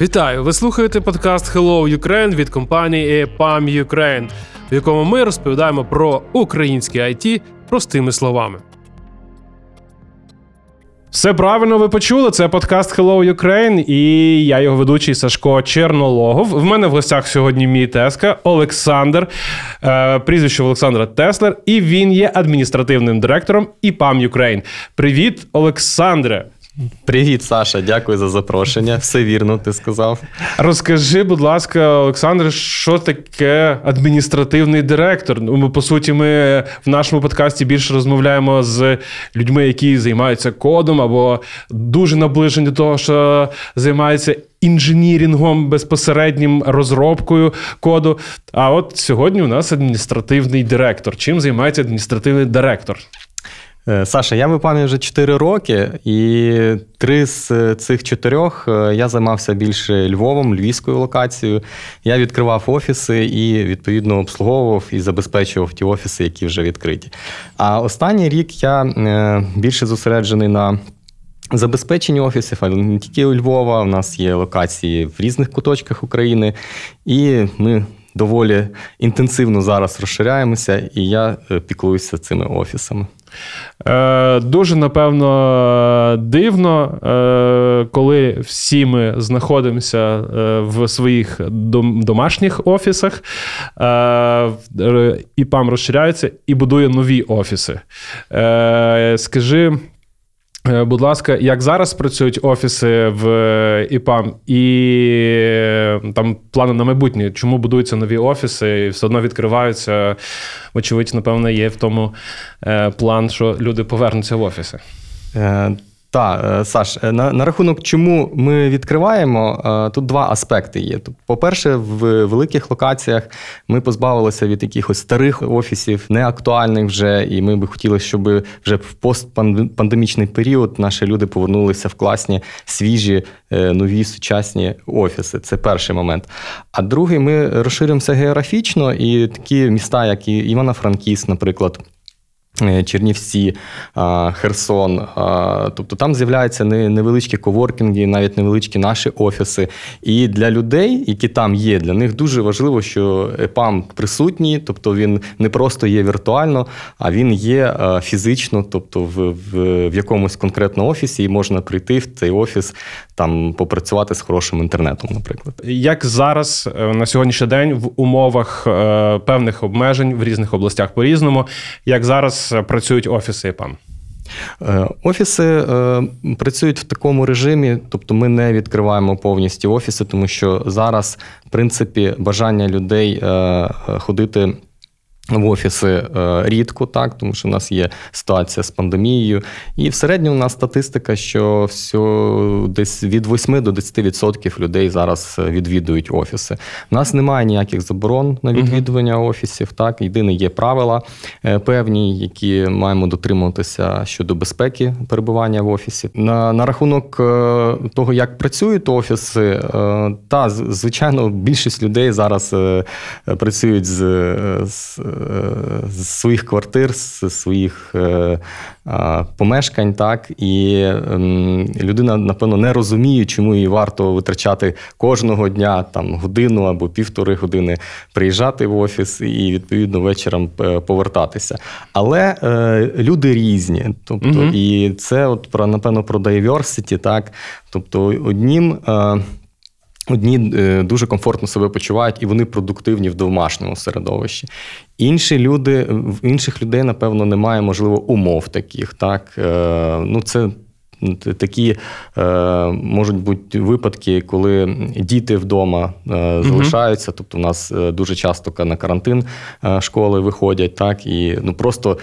Вітаю! Ви слухаєте подкаст Hello Ukraine від компанії EPAM Ukraine, в якому ми розповідаємо про українське IT простими словами. Все правильно ви почули. Це подкаст Hello Ukraine і я його ведучий Сашко Чернологов. В мене в гостях сьогодні мій теска Олександр, е, прізвище Олександра Теслер, і він є адміністративним директором EPAM Ukraine. Привіт, Олександре! Привіт, Саша, дякую за запрошення. Все вірно, ти сказав. Розкажи, будь ласка, Олександр, що таке адміністративний директор? Ну, ми, по суті, ми в нашому подкасті більше розмовляємо з людьми, які займаються кодом, або дуже наближені до того, що займаються інженірінгом, безпосереднім розробкою коду. А от сьогодні у нас адміністративний директор. Чим займається адміністративний директор? Е, Саша, я в вже 4 роки, і три з цих чотирьох е, я займався більше Львовом, львівською локацією. Я відкривав офіси і відповідно обслуговував і забезпечував ті офіси, які вже відкриті. А останній рік я е, більше зосереджений на забезпеченні офісів, але не тільки у Львова. У нас є локації в різних куточках України, і ми. Доволі інтенсивно зараз розширяємося, і я піклуюся цими офісами. Е, Дуже напевно дивно, е, коли всі ми знаходимося е, в своїх домашніх офісах, і ПАМ розширяється і будує нові офіси. Скажи. Е, будь ласка, як зараз працюють офіси в е, ІПАМ, і е, там плани на майбутнє, чому будуються нові офіси і все одно відкриваються? Вочевидь, напевно, є в тому план, що люди повернуться в офіси. Так, е, Саш, е, на на рахунок, чому ми відкриваємо, е, тут два аспекти є. По-перше, в великих локаціях ми позбавилися від якихось старих офісів, неактуальних вже, і ми би хотіли, щоб вже в постпандемічний період наші люди повернулися в класні, свіжі, нові сучасні офіси. Це перший момент. А другий, ми розширимося географічно, і такі міста, як Івано-Франківськ, наприклад. Е, Чернівці, Херсон. Тобто там з'являються невеличкі коворкінги, навіть невеличкі наші офіси. І для людей, які там є, для них дуже важливо, що ЕПАМ присутній, тобто він не просто є віртуально, а він є фізично, тобто в, в, в якомусь конкретному офісі, і можна прийти в цей офіс, там попрацювати з хорошим інтернетом, наприклад. Як зараз е, на сьогоднішній день в умовах е, певних обмежень в різних областях по різному, як зараз працюють офіси ІПАМ? Е, офіси е, працюють в такому режимі, тобто ми не відкриваємо повністю офіси, тому що зараз, в принципі, бажання людей е, ходити в офіси е, рідко, так, тому що в нас є ситуація з пандемією. І в середньому у нас статистика, що все, десь від 8 до 10% людей зараз відвідують офіси. У нас немає ніяких заборон на відвідування uh-huh. офісів. Так, єдине є правила е, певні, які маємо дотримуватися щодо безпеки перебування в офісі. На на рахунок е, того, як працюють офіси, та звичайно, більшість людей зараз працюють з. з з своїх квартир, з своїх е, помешкань, так і ем, людина, напевно, не розуміє, чому їй варто витрачати кожного дня там годину або півтори години приїжджати в офіс і відповідно вечором е, повертатися. Але е, люди різні, тобто, угу. і це от про напевно про diversity, так тобто однім. Одні е, дуже комфортно себе почувають і вони продуктивні в домашньому середовищі. Інші люди, в інших людей, напевно, немає, можливо, умов таких. Так? Е, ну, Це Такі е, можуть бути випадки, коли діти вдома е, залишаються. Тобто, у нас е, дуже часто на карантин школи виходять, так і ну просто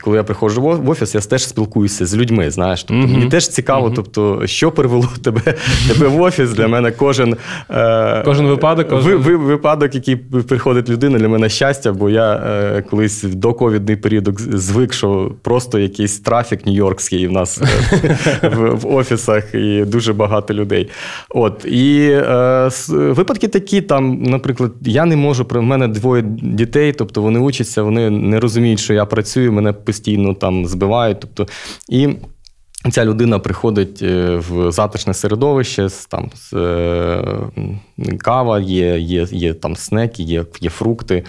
коли я приходжу в офіс, я теж спілкуюся з людьми. Знаєш, тобто мені теж цікаво, тобто, що привело тебе тебе в офіс. Для мене кожен кожен випадок, кожен... Ви, випадок, який приходить людина, для мене щастя, бо я колись в доковідний період звик, що просто якийсь трафік нью-йоркський в нас в, в офісах і дуже багато людей. От і е, випадки такі, там, наприклад, я не можу в мене двоє дітей, тобто вони учаться, вони не розуміють, що я працюю, мене постійно там збивають. Тобто, і Ця людина приходить е, в затишне середовище, там кава, є є, є там снеки, є є фрукти,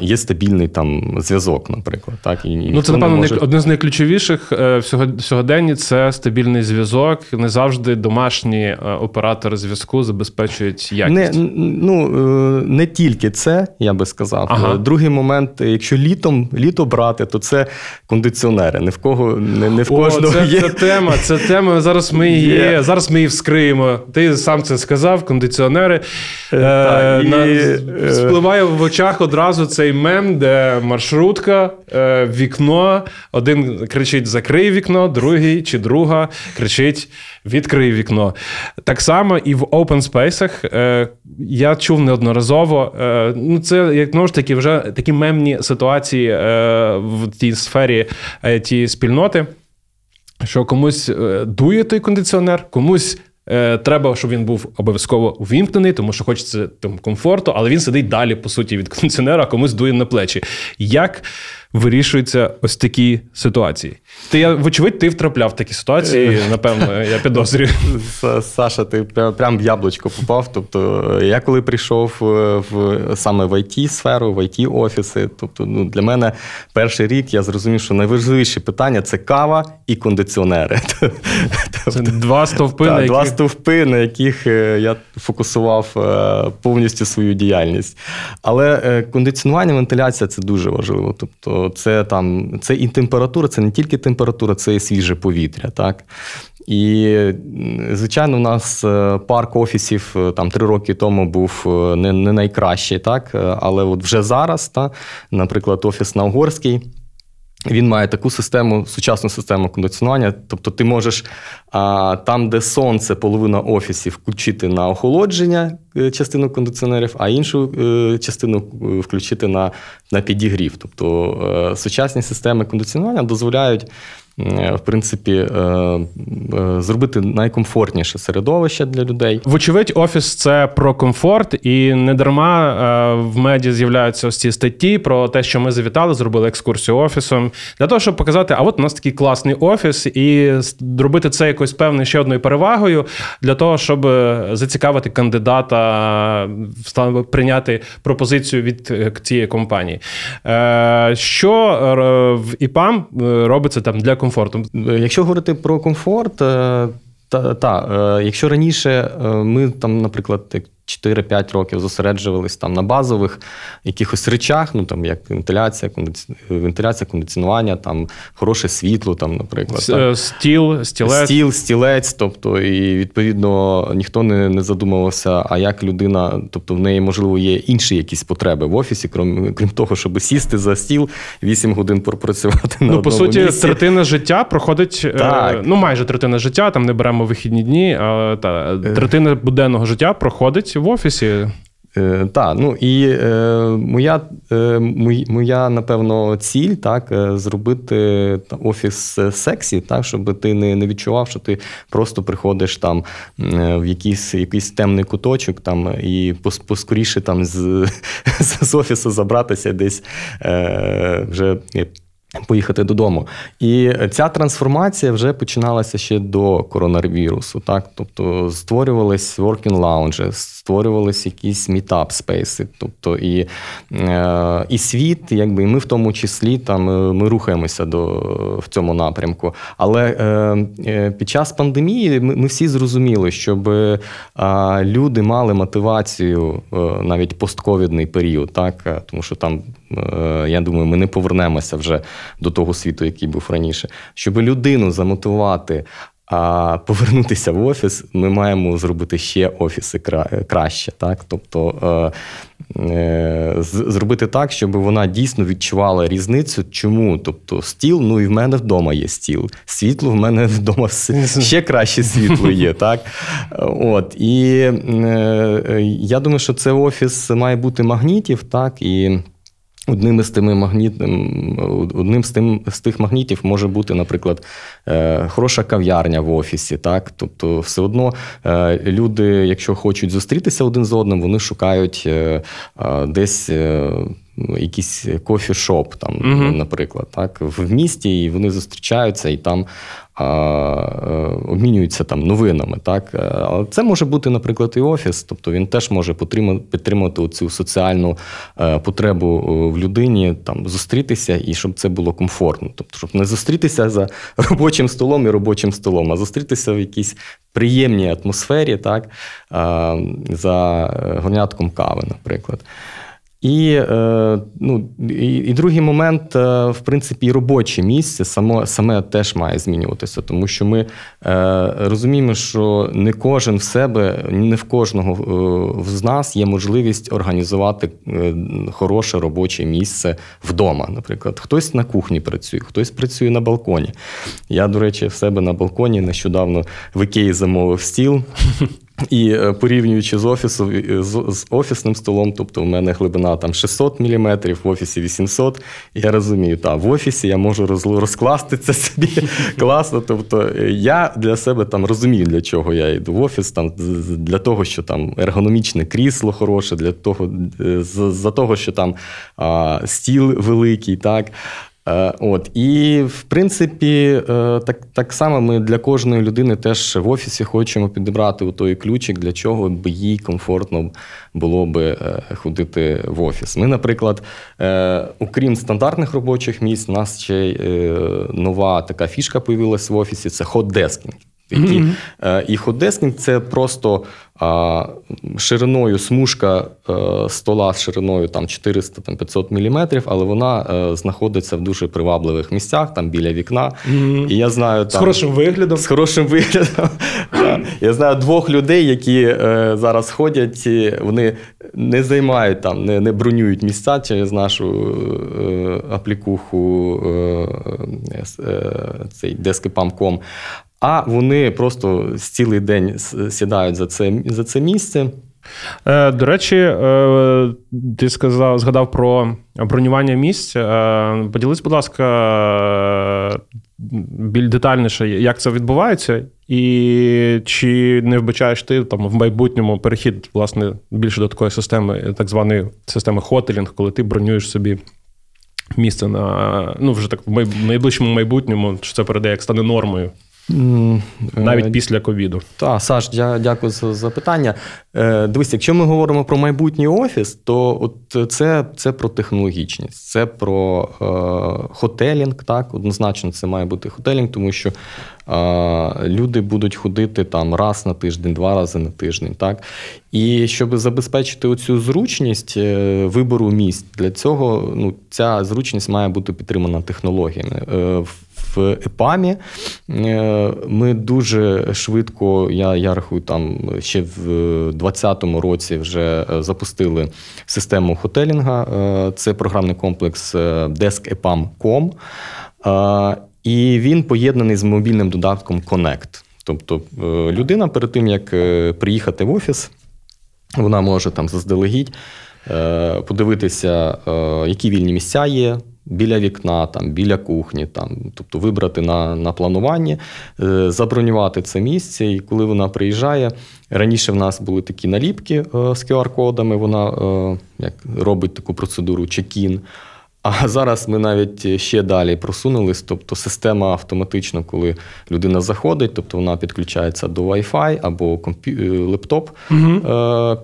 є стабільний там зв'язок, наприклад. Так? І Ну, Це, напевно, може... одне з найключовіших е, сьогодення це стабільний зв'язок. Не завжди домашні е, оператори зв'язку забезпечують якість. Не, ну, не тільки це, я би сказав. Ага. Другий момент, якщо літом літо брати, то це кондиціонери. Не в кого не, не в кожного це, є. Це тема. Це тема. Зараз ми її yeah. зараз ми її вскриємо. Ти сам це сказав, кондиціонери. Е, е, і... на, е, спливає в очах одразу цей мем, де маршрутка, е, вікно. Один кричить: Закрий вікно, другий чи друга кричить: Відкрий вікно. Так само і в open space е, я чув неодноразово. Е, ну, Це як ж таки вже такі мемні ситуації в тій сфері ті спільноти що комусь дує той кондиціонер, комусь. Е, треба, щоб він був обов'язково увімкнений, тому що хочеться там комфорту, але він сидить далі, по суті, від кондиціонера, а комусь дує на плечі. Як вирішуються ось такі ситуації. Ти, я, вочевидь, ти втрапляв в такі ситуації, напевно, я підозрюю. Саша, ти прям в яблучко попав. Тобто, я коли прийшов е, в саме в it сферу в it офіси тобто, ну, для мене перший рік я зрозумів, що найважливіші питання це кава і кондиціонери. Це два стовпи, на два стовпи, на яких е, я фокусував е, повністю свою діяльність. Але кондиціонування, вентиляція це дуже важливо. Тобто, це там це і температура, це не тільки температура, це і свіже повітря. так. І, звичайно, у нас е, парк офісів е, там три роки тому був е, не не найкращий, так? але от вже зараз, та, наприклад, офіс на Угорській. Він має таку систему, сучасну систему кондиціонування. Тобто, ти можеш а, там, де сонце, половина офісів, включити на охолодження е, частину кондиціонерів, а іншу е, частину е, включити на на підігрів. Тобто сучасні системи кондиціонування дозволяють в принципі, е, е, зробити найкомфортніше середовище для людей. Вочевидь, офіс це про комфорт, і не дарма е, в меді з'являються ось ці статті про те, що ми завітали, зробили екскурсію офісом для того, щоб показати, а от у нас такий класний офіс, і зробити це якось певною ще одною перевагою для того, щоб зацікавити кандидата, прийняти пропозицію від цієї компанії. Що в ІПАМ робиться там для комфортом. Якщо говорити про комфорт, е, та, та е, якщо раніше е, ми там, наприклад, 4-5 років зосереджувались там на базових якихось речах, ну там як вентиляція, кондиці... вентиляція, кондиціонування, там хороше світло, там, наприклад. С- стіл, стілець. Стіл, стілець, тобто, і відповідно ніхто не не задумувався, а як людина, тобто в неї, можливо, є інші якісь потреби в офісі, крім крім того, щоб сісти за стіл 8 годин пропрацювати на Ну, по суті, місці. третина життя проходить, е, так. ну майже третина життя, там не беремо вихідні дні, а та, е. третина буденного життя проходить в офісі. Е, Так, ну і е, моя, е, моя, напевно, ціль так, е, зробити офіс сексі, так, щоб ти не не відчував, що ти просто приходиш там е, в якийсь якийсь темний куточок там, і поскоріше там з з офісу забратися десь е, вже Поїхати додому. І ця трансформація вже починалася ще до коронавірусу. Так? Тобто створювались working lounge, створювалися якісь meetup спейси. Тобто і е, і світ, якби і ми в тому числі там е, ми рухаємося до, в цьому напрямку. Але е, під час пандемії ми, всі зрозуміли, щоб люди мали мотивацію навіть постковідний період, так? тому що там, я думаю, ми не повернемося вже до того світу, який був раніше. Щоб людину замотивувати. А повернутися в офіс, ми маємо зробити ще офіси краще. Так? Тобто е, е, зробити так, щоб вона дійсно відчувала різницю. Чому? Тобто, стіл, ну і в мене вдома є стіл. Світло в мене вдома ще краще світло є. так? От. І е, я думаю, що це офіс має бути магнітів, так? І Одним із тими магнітним, одним з тим з тих магнітів може бути, наприклад, е, хороша кав'ярня в офісі. Так, тобто, все одно е, люди, якщо хочуть зустрітися один з одним, вони шукають е, десь якийсь кофішоп, там, Мгм. наприклад, так, в місті, і вони зустрічаються і там а, е, обмінюються там новинами. Так. Е, Але це може бути, наприклад, і офіс, тобто він теж може підтримати цю соціальну е, потребу в людині, там, зустрітися і щоб це було комфортно. Тобто, щоб не зустрітися за робочим столом і робочим столом, а зустрітися в якійсь приємній атмосфері, так, за горнятком кави, наприклад. І, е, ну, і, і другий момент, е, в принципі, і робоче місце само, саме теж має змінюватися, тому що ми е, розуміємо, що не кожен в себе, не в кожного з нас є можливість організувати хороше робоче місце вдома. Наприклад, хтось на кухні працює, хтось працює на балконі. Я, до речі, в себе на балконі нещодавно в Ікеї замовив стіл. І е, порівнюючи з офісом з, з офісним столом, тобто у мене глибина там 600 мм, в офісі 800, я розумію, та в офісі я можу роз, розкласти це собі класно. Тобто е, я для себе там розумію, для чого я йду в офіс, там для того, що там ергономічне крісло хороше, для того, е, за того, що там а, стіл великий, так. Е, От і в принципі, е, так, так само ми для кожної людини теж в офісі хочемо підібрати той ключик, для чого б їй комфортно було би е, ходити в офіс. Ми, наприклад, окрім стандартних робочих місць, у нас ще нова така фішка появилась в офісі це hot desking. Які, е, І hot desking – це просто а, шириною смужка е, стола з шириною там 400-500 мм, але вона е, знаходиться в дуже привабливих місцях, там біля вікна. І я знаю там, З хорошим виглядом. з хорошим виглядом. Я знаю двох людей, які е, зараз ходять, і вони не займають там, не, не бронюють місця через нашу е, аплікуху е, е, е, цей deskipam.com, а вони просто цілий день сідають за це, за це місце. Е, До речі, е, ти сказав, згадав про бронювання місць. Е, Поділись, будь ласка, більш детальніше, як це відбувається, і чи не вбачаєш ти там в майбутньому перехід власне більше до такої системи, так званої системи хотелінг, коли ти бронюєш собі. Місце на ну вже так в найближчому майбутньому, що це передає як стане нормою, навіть Е, після ковіду. Так, Саш, дя- дякую за запитання. Е, дивись, якщо ми говоримо про майбутній офіс, то от це, це про технологічність, це про е, хотелінг. Так, однозначно, це має бути хотелінг, тому що е, люди будуть ходити там раз на тиждень, два рази на тиждень. Так? І щоб забезпечити оцю зручність е, вибору місць, для цього ну, ця зручність має бути підтримана технологіями. Е, в- ЕПАМі е, ми дуже швидко, я, я рахую, там ще в 2020 році вже е, запустили систему хотелінга. Е, Це програмний комплекс deskepam.com. І він поєднаний з мобільним додатком Connect. Тобто людина перед тим, як приїхати в офіс, вона може там заздалегідь подивитися, які вільні місця є. Біля вікна, там, біля кухні, там, тобто вибрати на, на плануванні, е, забронювати це місце. І коли вона приїжджає, раніше в нас були такі наліпки е, з QR-кодами, вона е, як, робить таку процедуру чек-ін. А зараз ми навіть ще далі просунулись. Тобто система автоматично, коли людина заходить, тобто вона підключається до Wi-Fi або комп'ю... е, лептоп, Угу.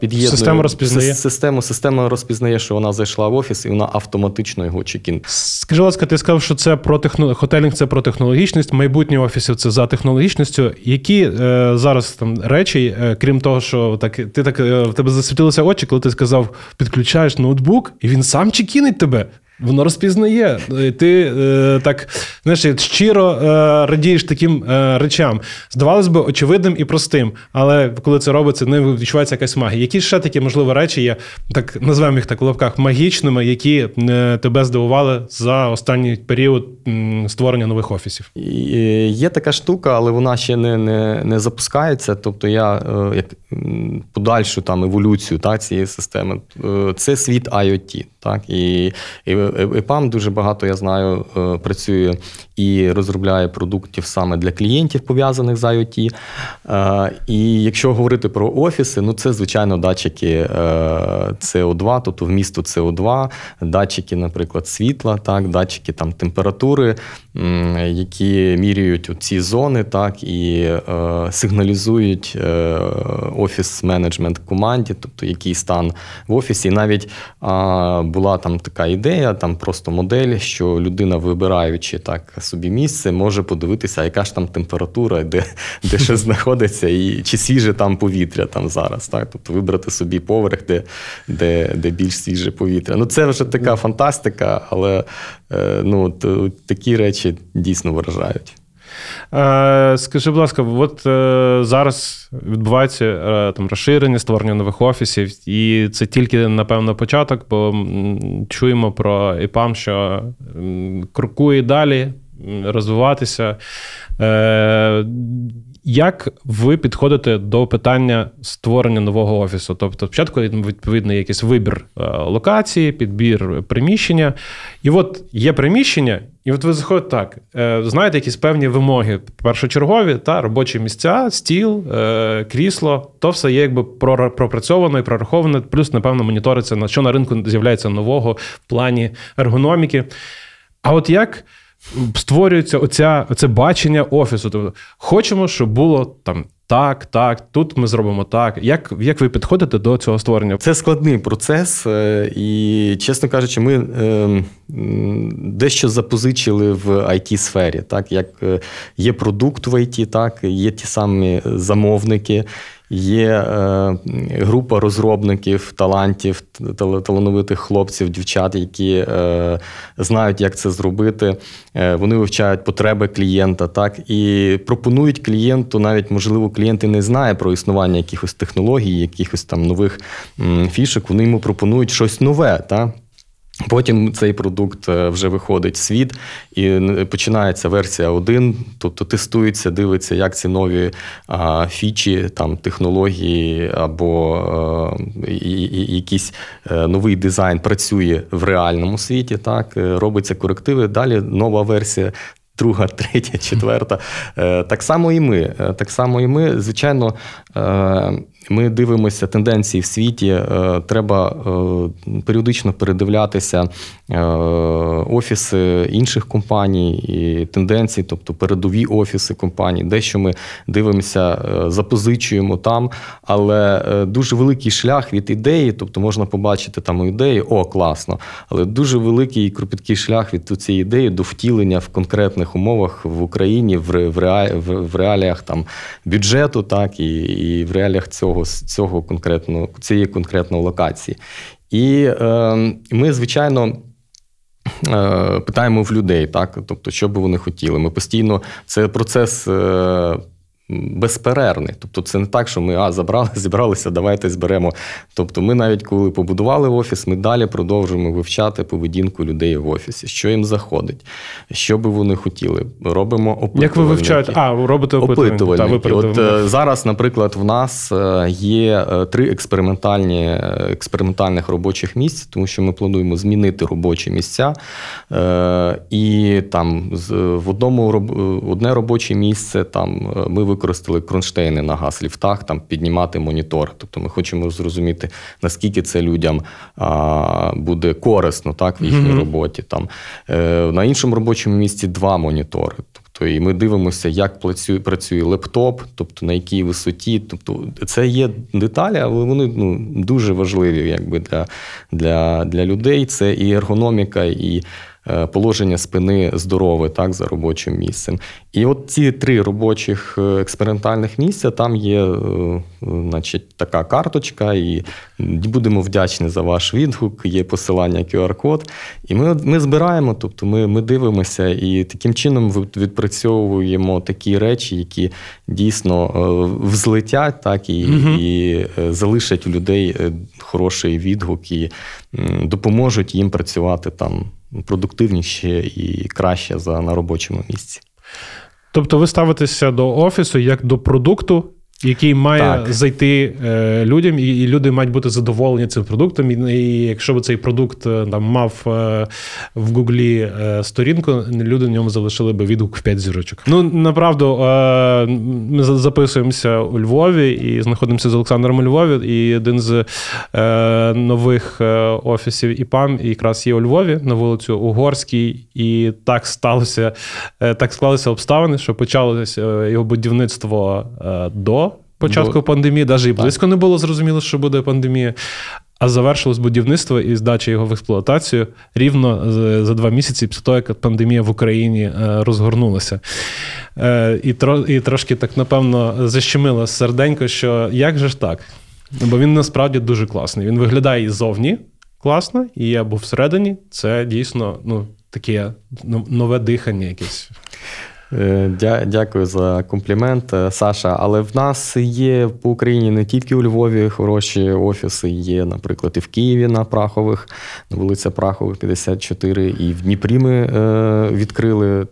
під'єднує Система розпізнає. Систему. Система розпізнає, що вона зайшла в офіс, і вона автоматично його чекін. Скажи, ласка, ти сказав, що це про техно... хотелінг це про технологічність, майбутнє офісів це за технологічністю. Які е, зараз там речі, е, крім того, що так ти так е, в тебе засвітилися очі, коли ти сказав, підключаєш ноутбук, і він сам чекінить тебе. Воно розпізнає. Ти е, так знаєш, щиро е, радієш таким е, речам. Здавалось би, очевидним і простим, але коли це робиться, не відчувається якась магія. Які ще такі можливо речі є, так назвемо їх так в лапках, магічними, які е, тебе здивували за останній період створення нових офісів? Е, є така штука, але вона ще не, не, не запускається. Тобто я е, як подальшу там еволюцію та, цієї системи, це світ IoT. Так? І, і ЕПАМ дуже багато, я знаю, е, працює і розробляє продуктів саме для клієнтів, пов'язаних з IoT. Е, і якщо говорити про офіси, ну це, звичайно, датчики СО2, тобто вмісту СО2, датчики, наприклад, світла, так, датчики там, температури, які міряють ці зони, так, і сигналізують офіс-менеджмент команді, тобто який стан в офісі. І навіть була там така ідея, там просто модель, що людина, вибираючи так собі місце, може подивитися, яка ж там температура, де де що знаходиться, і чи свіже там повітря там зараз. Так? Тобто вибрати собі поверх, де де, де більш свіже повітря. Ну це вже така фантастика, але е, ну, такі речі дійсно вражають. Е, Скажи, будь ласка, от е, зараз відбувається е, там розширення, створення нових офісів, і це тільки, напевно, початок, бо чуємо про ІПАМ, що крокує далі розвиватися. Як ви підходите до питання створення нового офісу? Тобто, спочатку відповідно якийсь вибір локації, підбір приміщення, і от є приміщення, і от ви заходите так. Е, знаєте, якісь певні вимоги першочергові, та робочі місця, стіл, е, крісло, то все є якби пропрацьовано і прораховано. Плюс, напевно, моніториться на що на ринку з'являється нового в плані ергономіки. А от як створюється оця, оце бачення офісу. Тобто, хочемо, щоб було там. Так, так, тут ми зробимо так. Як як ви підходите до цього створення? Це складний процес, е, і, чесно кажучи, ми е, дещо запозичили в it сфері Так, як е, є продукт в IT, так, є ті самі замовники. Є е, група розробників, талантів, талановитих хлопців, дівчат, які е, знають, як це зробити. Е, Вони вивчають потреби клієнта, так і пропонують клієнту, навіть можливо, клієнт і не знає про існування якихось технологій, якихось там нових фішок. Вони йому пропонують щось нове. так. Потім цей продукт е, вже виходить в світ і починається версія 1, тобто тестується, дивиться, як ці нові фічі, там технології або і, якийсь е, новий дизайн працює в реальному світі. Так е, робиться корективи. Далі нова версія. Друга, третя, четверта. Так само і ми. Так само і ми, звичайно, ми дивимося тенденції в світі. Е, треба е, періодично передивлятися е, офіси інших компаній і тенденції, тобто передові офіси компаній, дещо ми дивимося, запозичуємо там, але дуже великий шлях від ідеї, тобто можна побачити там ідеї, о, класно, але дуже великий і кропіткий шлях від цієї ідеї до втілення в конкретних умовах в Україні, в реаліях там бюджету, так і, і в реаліях цього цього конкретно цієї конкретної локації. І е, ми, звичайно. Е, питаємо в людей, так, тобто, що би вони хотіли. Ми постійно це процес е, безперервний. Тобто, це не так, що ми а, забрали, зібралися, давайте зберемо. Тобто, ми навіть коли побудували офіс, ми далі продовжуємо вивчати поведінку людей в офісі, що їм заходить, що би вони хотіли. Робимо опитування. Як ви вивчаєте? А, робите опитування. Та, От е, зараз, наприклад, в нас е, є е, три експериментальні експериментальних робочих місць, тому що ми плануємо змінити робочі місця. І там в одному одне робоче місце там ми використали кронштейни на газ ліфтах, там піднімати монітор. Тобто ми хочемо зрозуміти, наскільки це людям а, буде корисно так, в їхній mm-hmm. роботі. Там. Е, На іншому робочому місці два монітори. Тобто, і ми дивимося, як працює працює лептоп, тобто на якій висоті. Тобто, це є деталі, але вони ну, дуже важливі якби, для, для, для людей. Це і ергономіка, і положення спини здорове так, за робочим місцем. І от ці три робочих е, експериментальних місця там є е, значить, така карточка, і будемо вдячні за ваш відгук, є посилання QR-код. І ми ми збираємо, тобто ми ми дивимося і таким чином відпрацьовуємо такі речі, які дійсно взлетять, так, і, угу. і залишать у людей хороший відгук і допоможуть їм працювати там продуктивніше і краще за на робочому місці. Тобто ви ставитеся до офісу як до продукту, Який має Так. зайти е, людям, і, і люди мають бути задоволені цим продуктом. І, і якщо б цей продукт е, там мав е, в Гуглі е, сторінку, люди в ньому залишили би відгук в 5 зірочок. Ну направду, е, ми записуємося у Львові і знаходимося з Олександром у Львові. І один з е, нових офісів ІПАМ якраз є у Львові на вулицю Угорській. І так сталося, е, так склалися обставини, що почалося його будівництво е, до початку До- пандемії, навіть і близько не було зрозуміло, що буде пандемія. А завершилось будівництво і здача його в експлуатацію рівно за два місяці після того, як пандемія в Україні е, розгорнулася. Е, І, тро, і трошки так, напевно, защемило серденько, що як же ж так? Бо він насправді дуже класний. Він виглядає і зовні класно, і або всередині це дійсно ну, таке ну, нове дихання якесь. Е, дя- Дякую за комплімент, е, Саша. Але в нас є по Україні не тільки у Львові хороші офіси, є, наприклад, і в Києві на Прахових, на вулиця Прахових, 54, і в Дніпрі ми е, відкрили.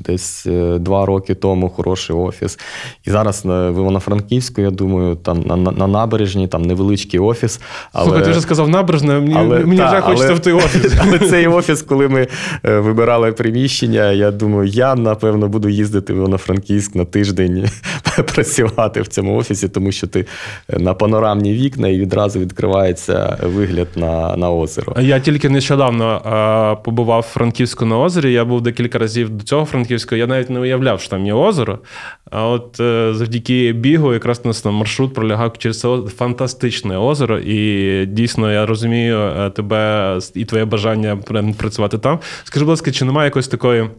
Десь е, два роки тому хороший офіс. І зараз на- в Івано-Франківську, я думаю, там на, на, на набережній там невеличкий офіс. Але... Слухай, ти вже сказав набережне, мені, мені та, вже хочеться але- в той офіс. Але цей офіс, коли ми е, вибирали приміщення, я думаю, я напевно буду їздити в Івано-Франківськ на тиждень працювати в цьому офісі, тому що ти е, на панорамні вікна і відразу відкривається вигляд на, на озеро. Я тільки нещодавно побував в Франківську на озері. Я був декілька разів до цього Франківського. Я навіть не уявляв, що там є озеро. А от е, завдяки бігу, якраз нас там маршрут пролягав через це фантастичне озеро. І дійсно я розумію е, тебе і твоє бажання працювати там. Скажи, будь ласка, чи немає якоїсь такої.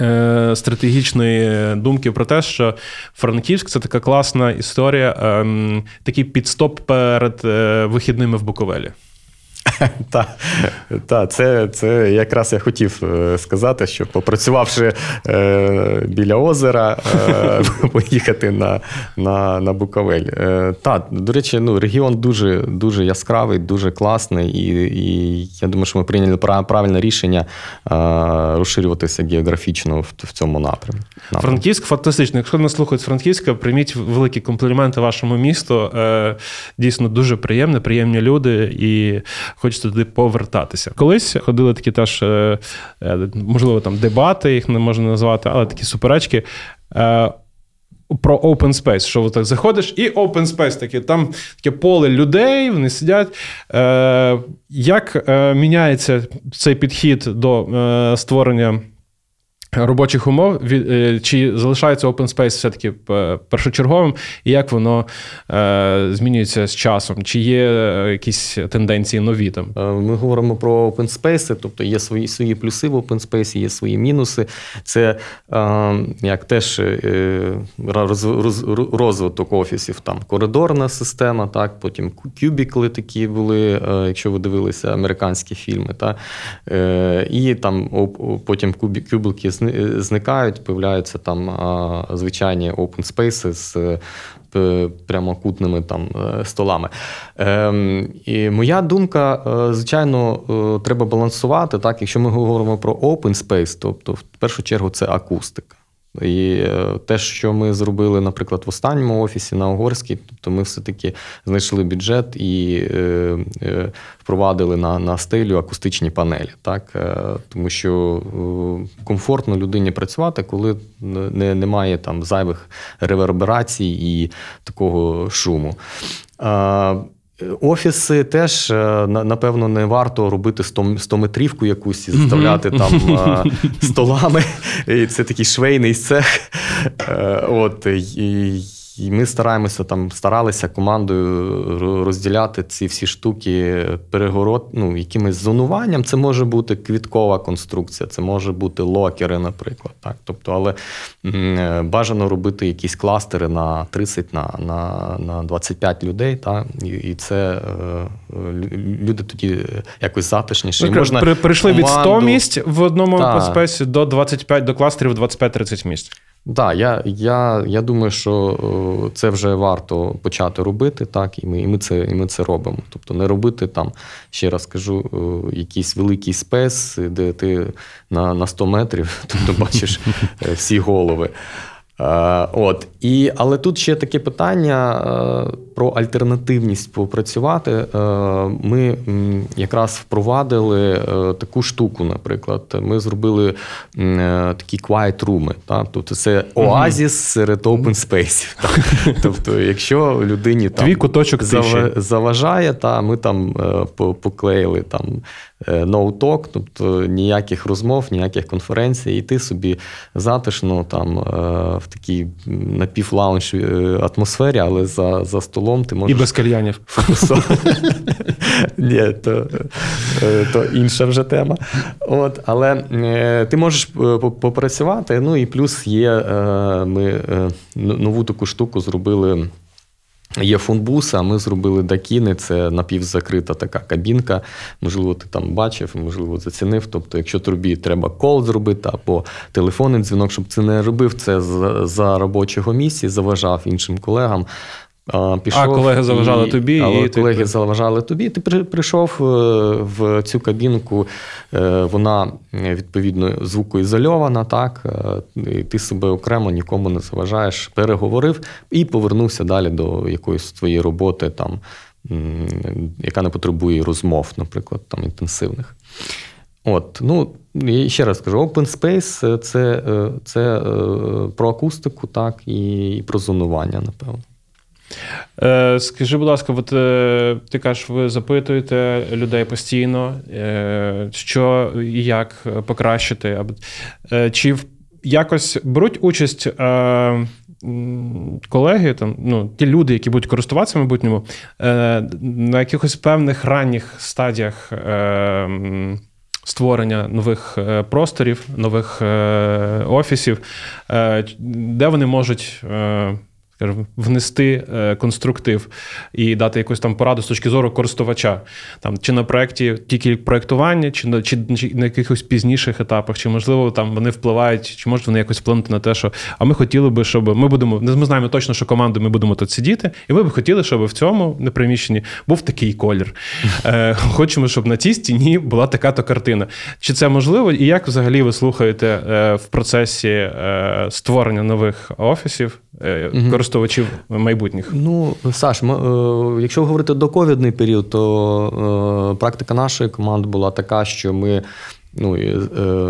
е, Стратегічної думки про те, що Франківськ це така класна історія, ем, такий підстоп перед вихідними в Буковелі. Та, та, це, це якраз я хотів е, сказати, що попрацювавши е, біля озера, е, поїхати на, на, на Буковель. Е, та, до речі, ну, регіон дуже, дуже яскравий, дуже класний, і, і я думаю, що ми прийняли правильне рішення розширюватися географічно в, в цьому напрямку. Франківськ фантастично. Якщо нас слухають Франківська, прийміть великі компліменти вашому місту. Дійсно дуже приємне, приємні люди, і хочеться туди повертатися. Колись ходили такі теж, е, е, можливо, там дебати, їх не можна назвати, але такі суперечки. е, Про open space, що так заходиш, і open space таке, там таке поле людей, вони сидять. Е, як міняється цей підхід до створення робочих умов, е, чи залишається open space все-таки е, першочерговим, і як воно е, змінюється з часом? Чи є якісь тенденції нові там? Ми говоримо про open space, тобто є свої свої плюси в open space, є свої мінуси. Це як теж роз, роз, розвиток офісів, там коридорна система, так, потім кюбікли такі були, якщо ви дивилися американські фільми. Та, і там потім кубі, кюбики зни- зникають, появляються там е, звичайні open space з прямокутними там е, столами. Ем, і моя думка, е, звичайно, е, треба балансувати. Так, якщо ми говоримо про open space, тобто в першу чергу це акустика. І е, те, що ми зробили, наприклад, в останньому офісі на Угорській, тобто ми все-таки знайшли бюджет і е, е, впровадили на, на стелю акустичні панелі. Так? Тому що комфортно людині працювати, коли не, немає там зайвих реверберацій і такого шуму. Е, Офіси теж, е, напевно, не варто робити 100 100-метрівку якусь і заставляти там е, столами. Це такий швейний цех. От, і, і ми стараємося там, старалися командою розділяти ці всі штуки перегород, ну, якимось зонуванням. Це може бути квіткова конструкція, це може бути локери, наприклад. Так? Тобто, але е, бажано робити якісь кластери на 30, на, на, на 25 людей. Так? І, і це е, люди тоді якось затишніше. І Можна При, прийшли від 100 місць в одному спесі до 25 до кластерів 25-30 місць. Так, я, я, я думаю, що це вже варто почати робити, так, і ми, і ми, це, і ми це робимо. Тобто не робити там, ще раз кажу, якийсь великий спес, де ти на, на 100 метрів тобто бачиш е, всі голови. Е, От і але тут ще таке питання е, про альтернативність попрацювати. Е, Ми якраз впровадили е, таку штуку. Наприклад, ми зробили е, такі quiet rooms. Тобто це оазіс серед open space. Так? Тобто, якщо людині там Твій куточок заважає, та ми там поклеїли там no talk, тобто ніяких розмов, ніяких конференцій, і ти собі затишно там в такій напівлаунж атмосфері, але за, за столом ти І без кальянів. Ні, то, то інша вже тема. От, але е, ти можеш е, попрацювати. Ну і плюс є, е, ми нову таку штуку зробили. Є фунбус, а ми зробили дакіни, це напівзакрита така кабінка. Можливо, ти там бачив, можливо, зацінив. Тобто, якщо тобі треба кол зробити або телефонний дзвінок, щоб це не робив, це за, за робочого місця, заважав іншим колегам. Пішов, А, колеги заважали тобі, Але і ти- заважали тобі. Ти прийшов е, в цю кабінку, е, вона е, відповідно звукоізольована, так і ти себе окремо нікому не заважаєш, переговорив і повернувся далі до якоїсь твоєї роботи, там, яка не потребує розмов, наприклад, там інтенсивних. От, ну і ще раз кажу, open space це, це про акустику, так, і про зонування, напевно. Е, скажи, будь ласка, от е, ти кажеш, ви запитуєте людей постійно, е, що і як покращити, е, чи якось беруть участь. Колеги, там, ну, ті люди, які будуть користуватися майбутньому, на якихось певних ранніх стадіях створення нових просторів, нових офісів, де вони можуть скажімо, внести е, конструктив і дати якусь там пораду з точки зору користувача, там чи на проєкті тільки проєктування, чи на чи, чи на якихось пізніших етапах, чи можливо там вони впливають, чи можуть вони якось вплинути на те, що а ми хотіли би, щоб ми будемо ми знаємо точно, що команду ми будемо тут сидіти, і ми б хотіли, щоб в цьому приміщенні був такий колір. Е, Хочемо, щоб на цій стіні була така то картина. Чи це можливо, і як взагалі ви слухаєте е, в процесі створення нових офісів. Користувачів майбутніх? Ну, Саш, ми, е, якщо говорити до ковідний період, то е, практика нашої команди була така, що ми. Ну, е,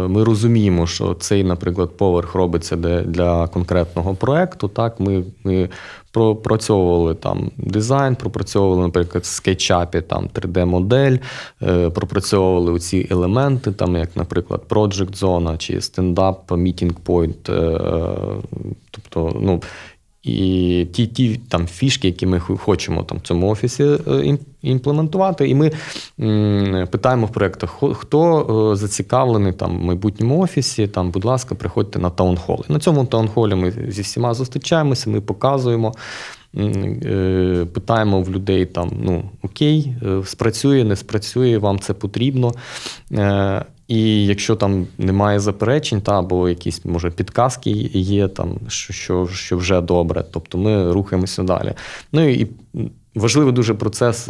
ми розуміємо, що цей, наприклад, поверх робиться для, для конкретного проекту. Так, ми, ми пропрацьовували там дизайн, пропрацьовували, наприклад, в скетчапі там 3D-модель, е, пропрацьовували ці елементи, там, як, наприклад, Project Zone чи стендап, Meeting Point. е, Тобто, ну, і ті, ті там фішки, які ми хо- хочемо там в цьому офісі е, імплементувати. І ми питаємо в проєктах, хто, е, зацікавлений там в майбутньому офісі, там, будь ласка, приходьте на таунхол. І на цьому таунхолі ми зі всіма зустрічаємося, ми показуємо. е, Питаємо в людей там, ну окей, спрацює, не спрацює, вам це потрібно. Е, І якщо там немає заперечень, та або якісь може підказки є, там що, що, що вже добре, тобто ми рухаємося далі. Ну і важливий дуже процес.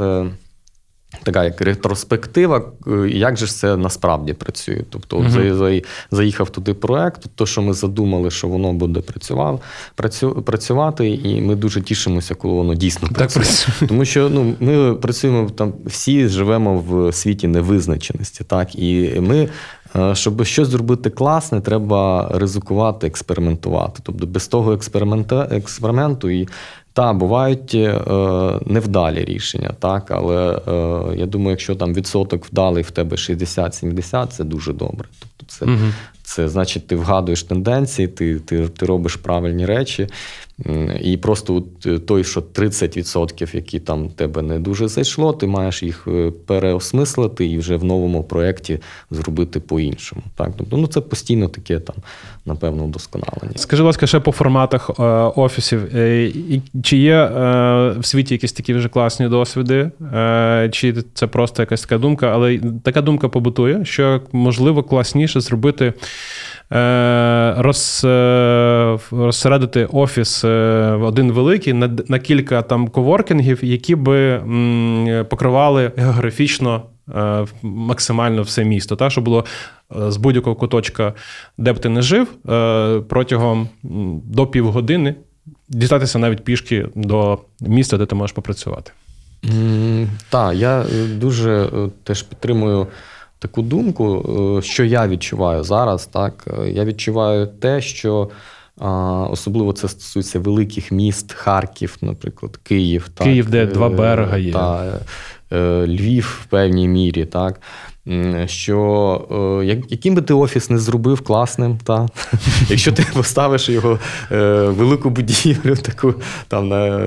Така як ретроспектива, е, як же ж це насправді працює. Тобто, за- заїхав туди проект, то, що ми задумали, що воно буде працював, працю, працювати, і ми дуже тішимося, коли воно дійсно Так працює. працює. Тому що ну, ми працюємо там, всі живемо в світі невизначеності, так і ми. Е, Щоб щось зробити класне, треба ризикувати, експериментувати. Тобто без того експерименту і та бувають е, невдалі рішення, так, але е, я думаю, якщо там відсоток вдалий в тебе 60-70, це дуже добре. Тобто це, Мгм. це значить, ти вгадуєш тенденції, ти, ти, ти робиш правильні речі. І просто е, той, що 30%, які там тебе не дуже зайшло, ти маєш їх е, переосмислити і вже в новому проєкті зробити по-іншому. Так? Тобто, ну, це постійно таке там, напевно, вдосконалення. Скажи, будь ласка, ще по форматах е, офісів. Чи є в світі якісь такі вже класні досвіди? Чи це просто якась така думка? Але така думка побутує, що можливо класніше зробити. Е, Роз, е, розсередити офіс е, один великий на, на кілька там коворкінгів, які би покривали географічно максимально все місто, та, щоб було з будь-якого куточка, де б ти не жив, протягом до півгодини дістатися навіть пішки до міста, де ти можеш попрацювати. Так, я дуже теж підтримую таку думку, е, що я відчуваю зараз. Так, Е, я відчуваю те, що особливо це стосується великих міст, Харків, наприклад, Київ. Так, Київ, де е, два берега є. Та, е, Львів в певній мірі, так. Що е, яким би ти офіс не зробив класним, та, якщо ти поставиш його е, велику будівлю, таку там на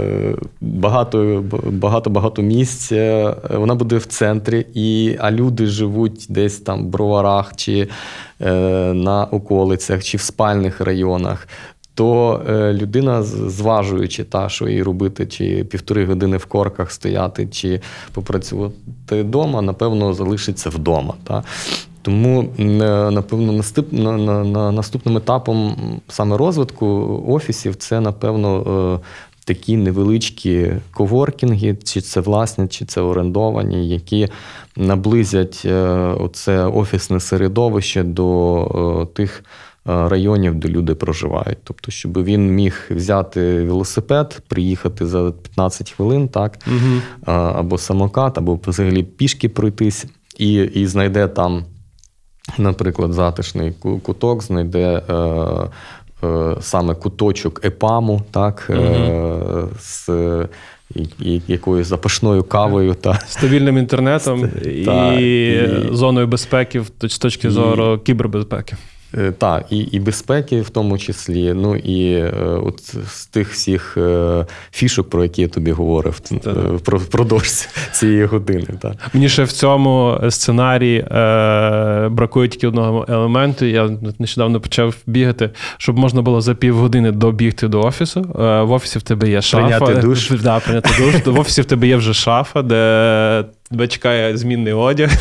багато багато багато місць, е, вона буде в центрі, і, а люди живуть десь там в броварах чи на околицях, чи в спальних районах. То е, людина, зважуючи та, що їй робити, чи півтори години в корках стояти, чи попрацювати вдома, напевно, залишиться вдома. Та. Тому, е, напевно, наступ, на, на, на, наступним етапом саме розвитку офісів це, напевно, е, такі невеличкі коворкінги, чи це власні, чи це орендовані, які наблизять е, оце офісне середовище до тих районів, де люди проживають. Тобто, щоб він міг взяти велосипед, приїхати за 15 хвилин, так, Угу. або самокат, або взагалі пішки пройтись, і, і знайде там, наприклад, затишний куток, знайде. Е, е, Саме куточок епаму, так, е, з е, якоюсь запашною кавою. Та. Стабільним інтернетом і, Та, і- зоною безпеки з точки І- зору кібербезпеки. Е, Так, і, і безпеки в тому числі. Ну і е, от з тих всіх е, фішок, про які я тобі говорив, е, про- впродовж цієї години. Так. Мені ще в цьому сценарії е, бракує тільки одного елементу. Я нещодавно почав бігати, щоб можна було за півгодини добігти до офісу. Е, в офісі в тебе є шафа. Прийняти душ. Да, прийняти душ. В офісі в тебе є вже шафа, де тебе чекає змінний одяг.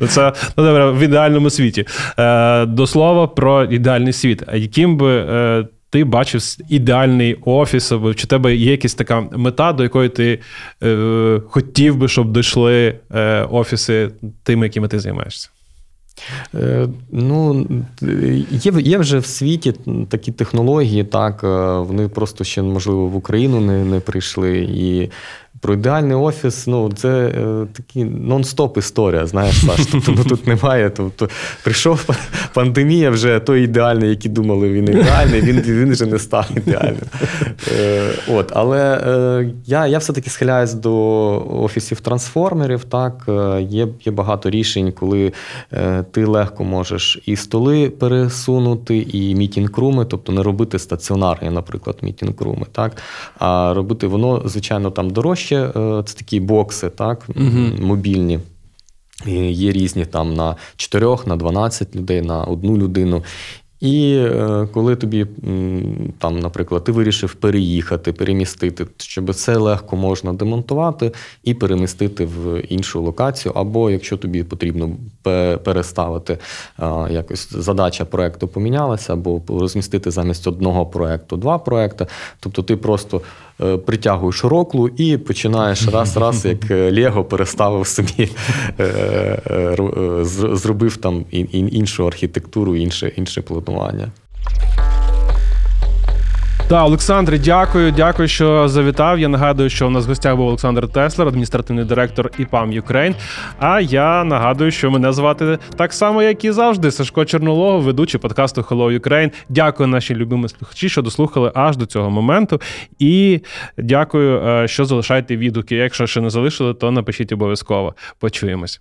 Ну, Це ну, добре, в ідеальному світі. Е, До слова про ідеальний світ. А яким би е, ти бачив ідеальний офіс, або чи тебе є якась така мета, до якої ти е, хотів би, щоб дійшли офіси тими, якими ти займаєшся? Ну, є, є вже в світі такі технології, так, вони просто ще, можливо, в Україну не, не прийшли. І про ідеальний офіс, ну, це е, такі нон-стоп історія, знаєш, Саш. Тобто ну, тут немає. Тобто, прийшов пандемія, вже той ідеальний, який думали, він ідеальний, він, він вже не став ідеальним. Е, от, але е, я, я все-таки схиляюсь до офісів трансформерів. Так, Е, є, є багато рішень, коли е, ти легко можеш і столи пересунути, і мітінг-руми, тобто не робити стаціонарні, наприклад, мітінг-руми, так, а робити воно, звичайно, там дорожче. Е, Це такі бокси, так, Мгм. мобільні. І Є різні там на 4, на 12 людей, на одну людину. І е, коли тобі там, наприклад, ти вирішив переїхати, перемістити, щоб це легко можна демонтувати і перемістити в іншу локацію, або якщо тобі потрібно переставити якось задача проекту помінялася, або розмістити замість одного проекту два проекти. Тобто ти просто притягуєш роклу і починаєш раз-раз, як е, Лего переставив собі, е, е, е, зробив там ін- ін- іншу архітектуру, інше, інше планування. Так, Олександре, дякую, дякую, що завітав. Я нагадую, що у нас в гостях був Олександр Теслер, адміністративний директор EPAM Ukraine. А я нагадую, що мене звати так само, як і завжди. Сашко Чорнолог, ведучий подкасту Hello Ukraine. Дякую наші любимі слухачі, що дослухали аж до цього моменту. І дякую, е, що залишаєте відгуки. Якщо ще не залишили, то напишіть обов'язково. Почуємось.